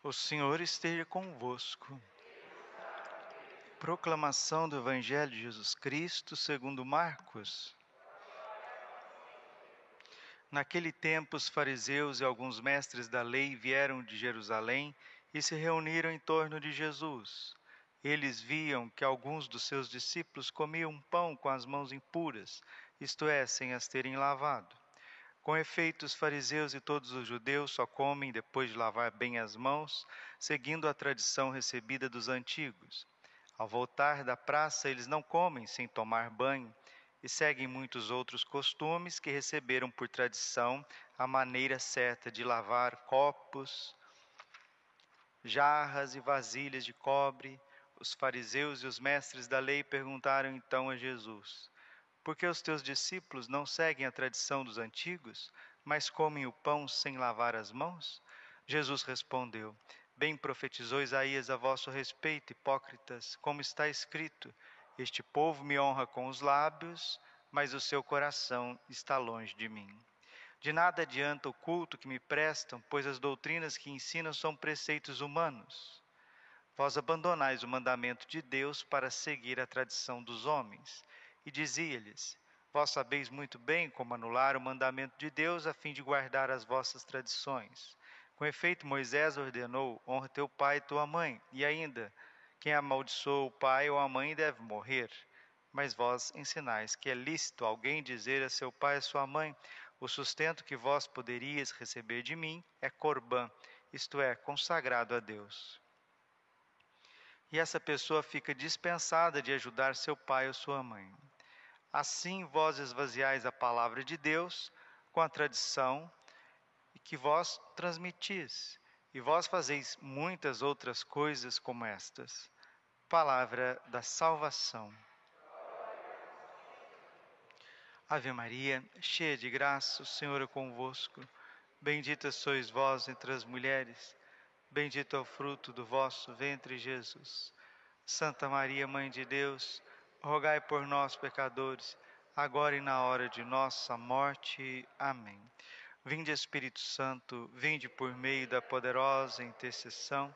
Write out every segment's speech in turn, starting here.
O Senhor esteja convosco. Proclamação do Evangelho de Jesus Cristo segundo Marcos. Naquele tempo, os fariseus e alguns mestres da lei vieram de Jerusalém e se reuniram em torno de Jesus. Eles viam que alguns dos seus discípulos comiam pão com as mãos impuras, isto é, sem as terem lavado. Com efeito, os fariseus e todos os judeus só comem depois de lavar bem as mãos, seguindo a tradição recebida dos antigos. Ao voltar da praça, eles não comem sem tomar banho e seguem muitos outros costumes que receberam por tradição a maneira certa de lavar copos, jarras e vasilhas de cobre. Os fariseus e os mestres da lei perguntaram então a Jesus: porque os teus discípulos não seguem a tradição dos antigos, mas comem o pão sem lavar as mãos? Jesus respondeu: Bem profetizou Isaías a vosso respeito, hipócritas, como está escrito: Este povo me honra com os lábios, mas o seu coração está longe de mim. De nada adianta o culto que me prestam, pois as doutrinas que ensinam são preceitos humanos. Vós abandonais o mandamento de Deus para seguir a tradição dos homens e dizia-lhes: Vós sabeis muito bem como anular o mandamento de Deus a fim de guardar as vossas tradições. Com efeito, Moisés ordenou: honra teu pai e tua mãe, e ainda, quem amaldiçoa o pai ou a mãe deve morrer. Mas vós ensinais que é lícito alguém dizer a seu pai e a sua mãe: o sustento que vós poderias receber de mim é corbã, isto é, consagrado a Deus. E essa pessoa fica dispensada de ajudar seu pai ou sua mãe. Assim vós esvaziais a palavra de Deus com a tradição que vós transmitis, e vós fazeis muitas outras coisas como estas. Palavra da salvação. Ave Maria, cheia de graça, o Senhor é convosco. Bendita sois vós entre as mulheres, bendito é o fruto do vosso ventre, Jesus. Santa Maria, Mãe de Deus, rogai por nós, pecadores, agora e na hora de nossa morte. Amém. Vinde, Espírito Santo, vinde por meio da poderosa intercessão,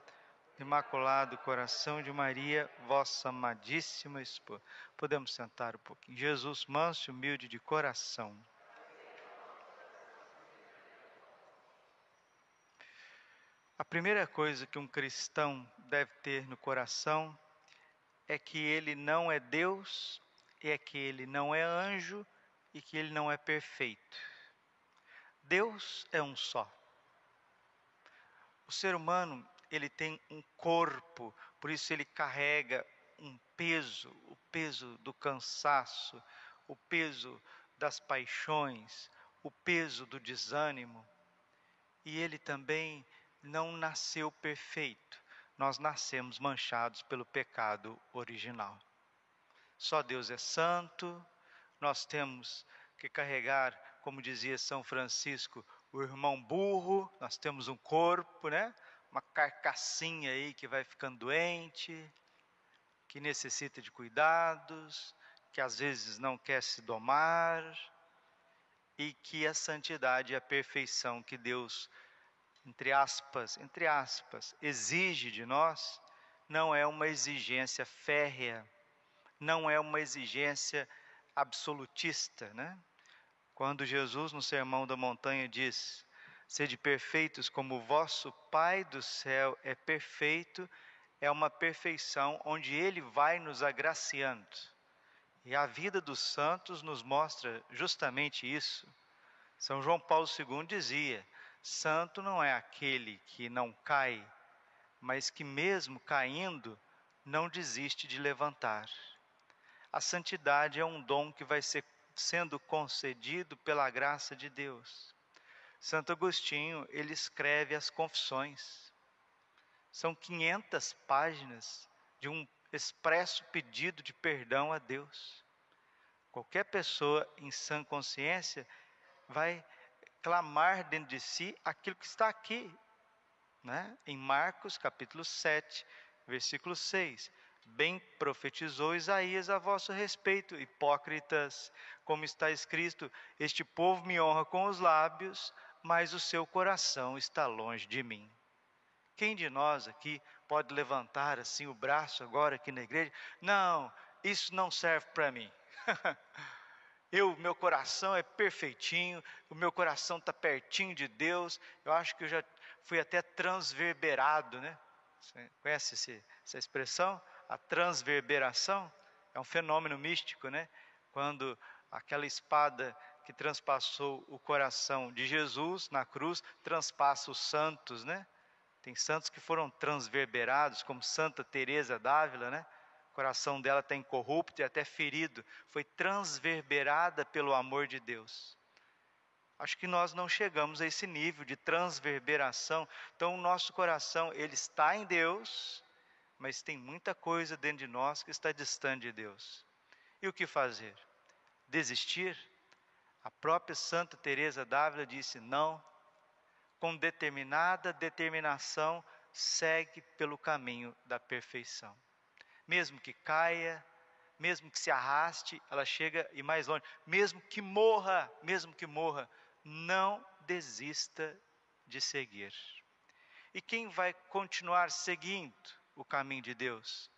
Imaculado Coração de Maria, vossa amadíssima esposa. Podemos sentar um pouquinho. Jesus, manso e humilde de coração. A primeira coisa que um cristão deve ter no coração é que ele não é Deus, é que ele não é anjo e que ele não é perfeito. Deus é um só. O ser humano, ele tem um corpo, por isso ele carrega um peso, o peso do cansaço, o peso das paixões, o peso do desânimo. E ele também não nasceu perfeito nós nascemos manchados pelo pecado original. Só Deus é santo, nós temos que carregar, como dizia São Francisco, o irmão burro, nós temos um corpo, né? Uma carcassinha aí que vai ficando doente, que necessita de cuidados, que às vezes não quer se domar, e que a santidade e a perfeição que Deus entre aspas, entre aspas, exige de nós, não é uma exigência férrea, não é uma exigência absolutista, né? Quando Jesus no Sermão da Montanha diz: Sede perfeitos como vosso Pai do céu é perfeito, é uma perfeição onde ele vai nos agraciando. E a vida dos santos nos mostra justamente isso. São João Paulo II dizia: Santo não é aquele que não cai, mas que, mesmo caindo, não desiste de levantar. A santidade é um dom que vai ser sendo concedido pela graça de Deus. Santo Agostinho, ele escreve as confissões. São 500 páginas de um expresso pedido de perdão a Deus. Qualquer pessoa em sã consciência vai clamar dentro de si aquilo que está aqui, né? em Marcos capítulo 7, versículo 6. Bem profetizou Isaías a vosso respeito, hipócritas, como está escrito: Este povo me honra com os lábios, mas o seu coração está longe de mim. Quem de nós aqui pode levantar assim o braço agora aqui na igreja? Não, isso não serve para mim. eu, meu coração é perfeitinho, o meu coração está pertinho de Deus. Eu acho que eu já fui até transverberado, né? Você conhece esse, essa expressão? A transverberação é um fenômeno místico, né? Quando aquela espada que transpassou o coração de Jesus na cruz transpassa os santos, né? Tem santos que foram transverberados, como Santa Teresa d'Ávila, né? O coração dela está incorrupto e até ferido, foi transverberada pelo amor de Deus. Acho que nós não chegamos a esse nível de transverberação. Então, o nosso coração, ele está em Deus, mas tem muita coisa dentro de nós que está distante de Deus. E o que fazer? Desistir? A própria Santa Teresa d'Ávila disse: "Não, com determinada determinação, segue pelo caminho da perfeição. Mesmo que caia, mesmo que se arraste, ela chega e mais longe. Mesmo que morra, mesmo que morra, não desista de seguir. E quem vai continuar seguindo o caminho de Deus?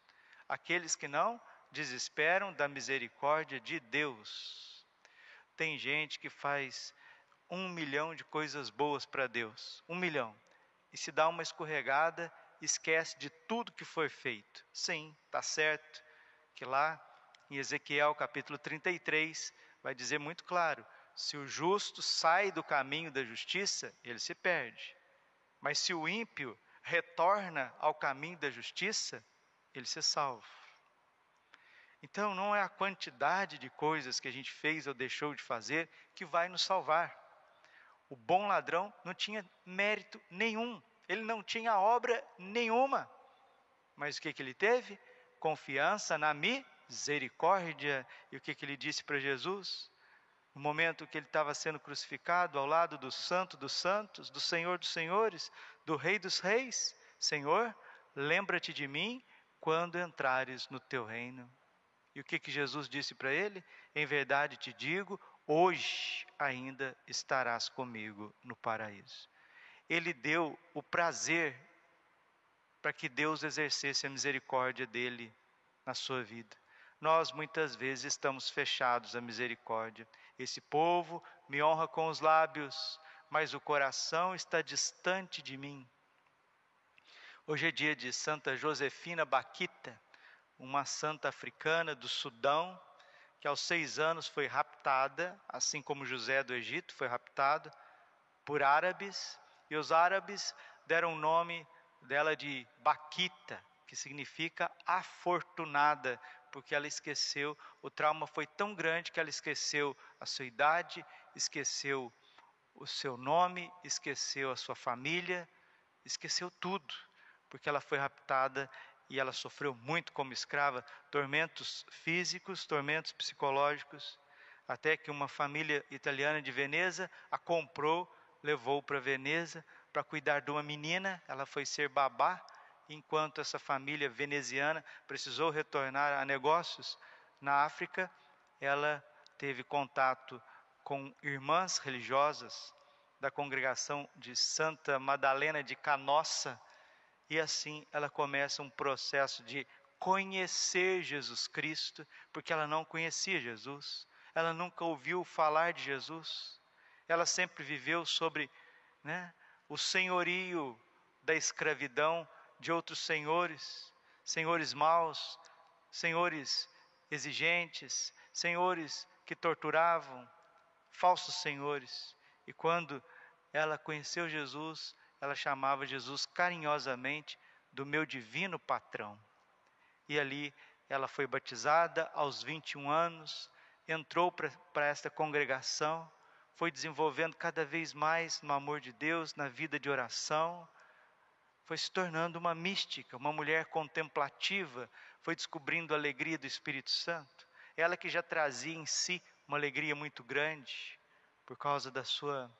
Aqueles que não desesperam da misericórdia de Deus. Tem gente que faz um milhão de coisas boas para Deus, um milhão, e se dá uma escorregada, esquece de tudo que foi feito. Sim, está certo que lá em Ezequiel capítulo 33 vai dizer muito claro: se o justo sai do caminho da justiça, ele se perde. Mas se o ímpio retorna ao caminho da justiça, ele se salva. Então, não é a quantidade de coisas que a gente fez ou deixou de fazer que vai nos salvar. O bom ladrão não tinha mérito nenhum, ele não tinha obra nenhuma. Mas o que, que ele teve? Confiança na misericórdia. E o que, que ele disse para Jesus? No momento que ele estava sendo crucificado, ao lado do Santo dos Santos, do Senhor dos Senhores, do Rei dos Reis: Senhor, lembra-te de mim quando entrares no teu reino. E o que, que Jesus disse para ele? Em verdade te digo, hoje ainda estarás comigo no paraíso. Ele deu o prazer para que Deus exercesse a misericórdia dele na sua vida. Nós muitas vezes estamos fechados à misericórdia. Esse povo me honra com os lábios, mas o coração está distante de mim. Hoje é dia de Santa Josefina Baquita, uma santa africana do Sudão, que aos seis anos foi raptada, assim como José do Egito foi raptado por árabes, e os árabes deram o nome dela de Baquita, que significa afortunada, porque ela esqueceu, o trauma foi tão grande que ela esqueceu a sua idade, esqueceu o seu nome, esqueceu a sua família, esqueceu tudo, porque ela foi raptada e ela sofreu muito como escrava, tormentos físicos, tormentos psicológicos, até que uma família italiana de Veneza a comprou, levou para Veneza para cuidar de uma menina, ela foi ser babá, enquanto essa família veneziana precisou retornar a negócios na África, ela teve contato com irmãs religiosas da congregação de Santa Madalena de Canossa, e assim ela começa um processo de conhecer Jesus Cristo, porque ela não conhecia Jesus, ela nunca ouviu falar de Jesus, ela sempre viveu sobre né, o senhorio da escravidão de outros senhores, senhores maus, senhores exigentes, senhores que torturavam, falsos senhores. E quando ela conheceu Jesus, ela chamava Jesus carinhosamente do meu divino patrão. E ali ela foi batizada aos 21 anos, entrou para esta congregação, foi desenvolvendo cada vez mais no amor de Deus, na vida de oração, foi se tornando uma mística, uma mulher contemplativa, foi descobrindo a alegria do Espírito Santo. Ela que já trazia em si uma alegria muito grande por causa da sua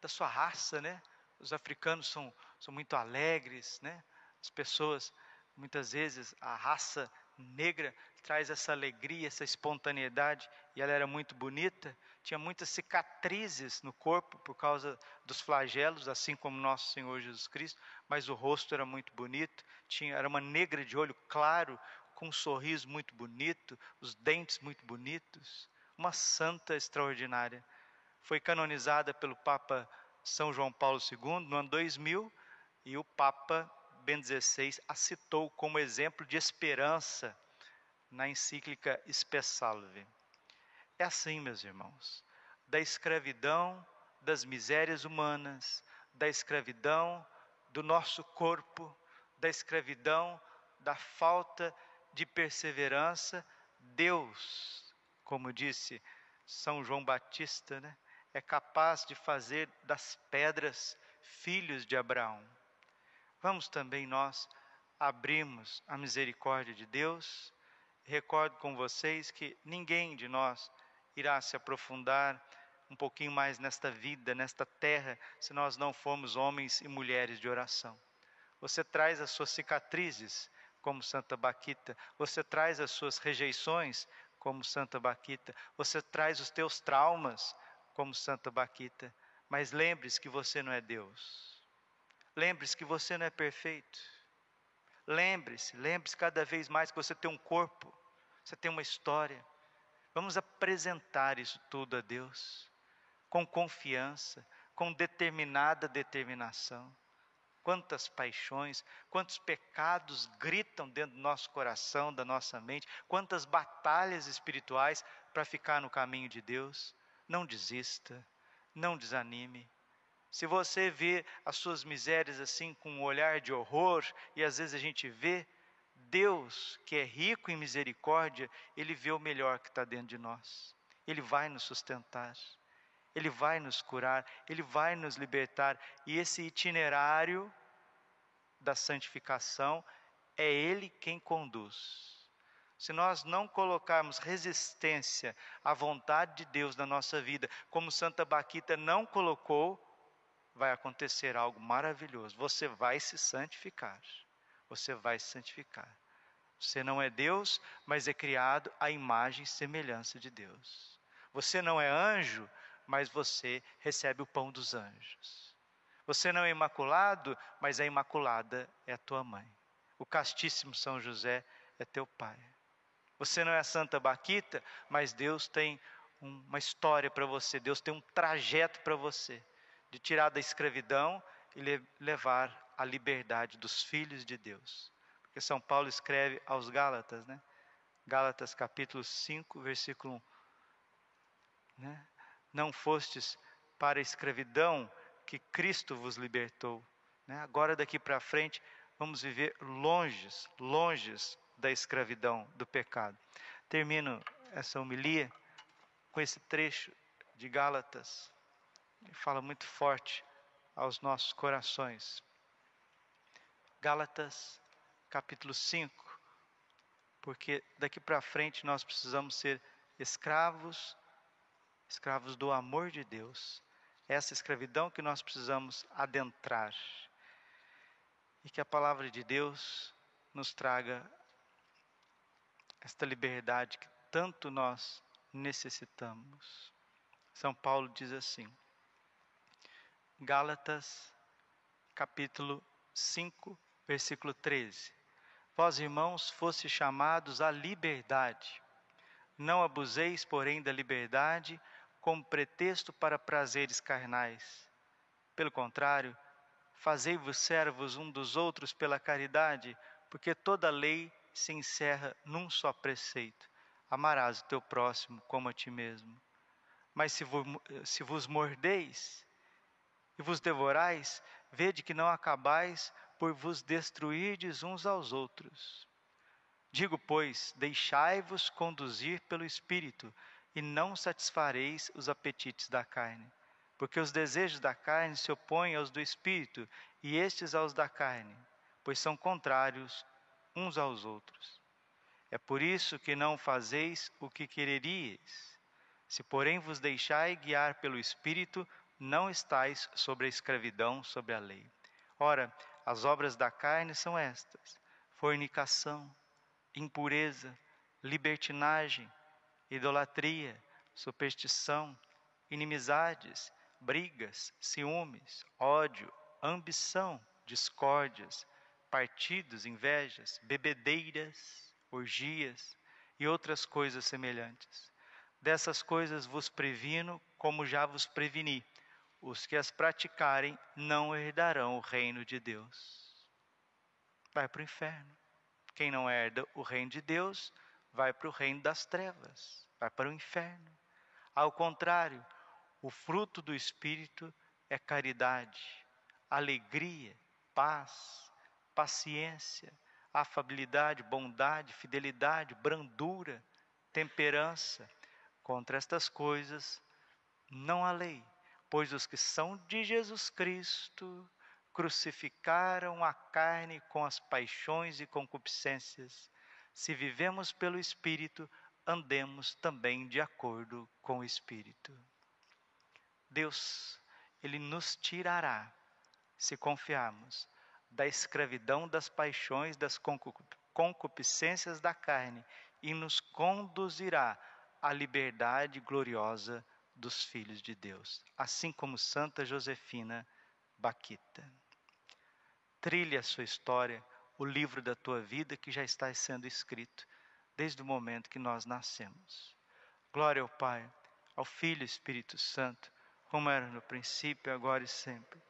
da sua raça, né? Os africanos são, são muito alegres, né? As pessoas, muitas vezes, a raça negra traz essa alegria, essa espontaneidade, e ela era muito bonita, tinha muitas cicatrizes no corpo por causa dos flagelos, assim como nosso Senhor Jesus Cristo, mas o rosto era muito bonito, tinha, era uma negra de olho claro, com um sorriso muito bonito, os dentes muito bonitos, uma santa extraordinária. Foi canonizada pelo Papa São João Paulo II no ano 2000 e o Papa Bento XVI a citou como exemplo de esperança na encíclica Spe Salve. É assim, meus irmãos, da escravidão, das misérias humanas, da escravidão do nosso corpo, da escravidão, da falta de perseverança, Deus, como disse São João Batista, né, é capaz de fazer das pedras filhos de Abraão. Vamos também nós abrirmos a misericórdia de Deus. Recordo com vocês que ninguém de nós irá se aprofundar um pouquinho mais nesta vida, nesta terra, se nós não formos homens e mulheres de oração. Você traz as suas cicatrizes, como Santa Baquita, você traz as suas rejeições, como Santa Baquita, você traz os teus traumas, como Santa Baquita, mas lembre-se que você não é Deus. Lembre-se que você não é perfeito. Lembre-se, lembre-se cada vez mais que você tem um corpo, você tem uma história. Vamos apresentar isso tudo a Deus, com confiança, com determinada determinação. Quantas paixões, quantos pecados gritam dentro do nosso coração, da nossa mente, quantas batalhas espirituais para ficar no caminho de Deus. Não desista, não desanime. Se você vê as suas misérias assim com um olhar de horror, e às vezes a gente vê, Deus, que é rico em misericórdia, Ele vê o melhor que está dentro de nós. Ele vai nos sustentar, Ele vai nos curar, Ele vai nos libertar. E esse itinerário da santificação é Ele quem conduz. Se nós não colocarmos resistência à vontade de Deus na nossa vida, como Santa Baquita não colocou, vai acontecer algo maravilhoso. Você vai se santificar. Você vai se santificar. Você não é Deus, mas é criado à imagem e semelhança de Deus. Você não é anjo, mas você recebe o pão dos anjos. Você não é imaculado, mas a imaculada é a tua mãe. O castíssimo São José é teu pai. Você não é a Santa Baquita, mas Deus tem uma história para você, Deus tem um trajeto para você, de tirar da escravidão e levar à liberdade dos filhos de Deus. Porque São Paulo escreve aos Gálatas, né? Gálatas capítulo 5, versículo 1. Né? Não fostes para a escravidão que Cristo vos libertou. Né? Agora daqui para frente vamos viver longes, longes da escravidão, do pecado. Termino essa homilia com esse trecho de Gálatas, que fala muito forte aos nossos corações. Gálatas, capítulo 5, porque daqui para frente nós precisamos ser escravos, escravos do amor de Deus. Essa escravidão que nós precisamos adentrar. E que a palavra de Deus nos traga esta liberdade que tanto nós necessitamos. São Paulo diz assim, Gálatas, capítulo 5, versículo 13: Vós, irmãos, fosse chamados à liberdade. Não abuseis, porém, da liberdade como pretexto para prazeres carnais. Pelo contrário, fazei-vos servos um dos outros pela caridade, porque toda lei se encerra num só preceito: amarás o teu próximo como a ti mesmo. Mas se, vos, mordeis e vos devorais, vede que não acabais por vos destruirdes uns aos outros. Digo, pois, deixai-vos conduzir pelo Espírito, e não satisfareis os apetites da carne. Porque os desejos da carne se opõem aos do Espírito, e estes aos da carne, pois são contrários uns aos outros. É por isso que não fazeis o que quereríeis. Se, porém, vos deixai guiar pelo Espírito, não estais sobre a escravidão, sobre a lei. Ora, as obras da carne são estas: fornicação, impureza, libertinagem, idolatria, superstição, inimizades, brigas, ciúmes, ódio, ambição, discórdias, partidos, invejas, bebedeiras, orgias e outras coisas semelhantes. Dessas coisas vos previno, como já vos preveni. Os que as praticarem não herdarão o reino de Deus. Vai para o inferno. Quem não herda o reino de Deus, vai para o reino das trevas, vai para o inferno. Ao contrário, o fruto do Espírito é caridade, alegria, paz, paciência, afabilidade, bondade, fidelidade, brandura, temperança. Contra estas coisas não há lei, pois os que são de Jesus Cristo crucificaram a carne com as paixões e concupiscências. Se vivemos pelo Espírito, andemos também de acordo com o Espírito. Deus, Ele nos tirará, se confiarmos, da escravidão das paixões, das concupiscências da carne e nos conduzirá à liberdade gloriosa dos filhos de Deus, assim como Santa Josefina Baquita. Trilhe a sua história, o livro da tua vida que já está sendo escrito desde o momento que nós nascemos. Glória ao Pai, ao Filho e Espírito Santo como era no princípio, agora e sempre.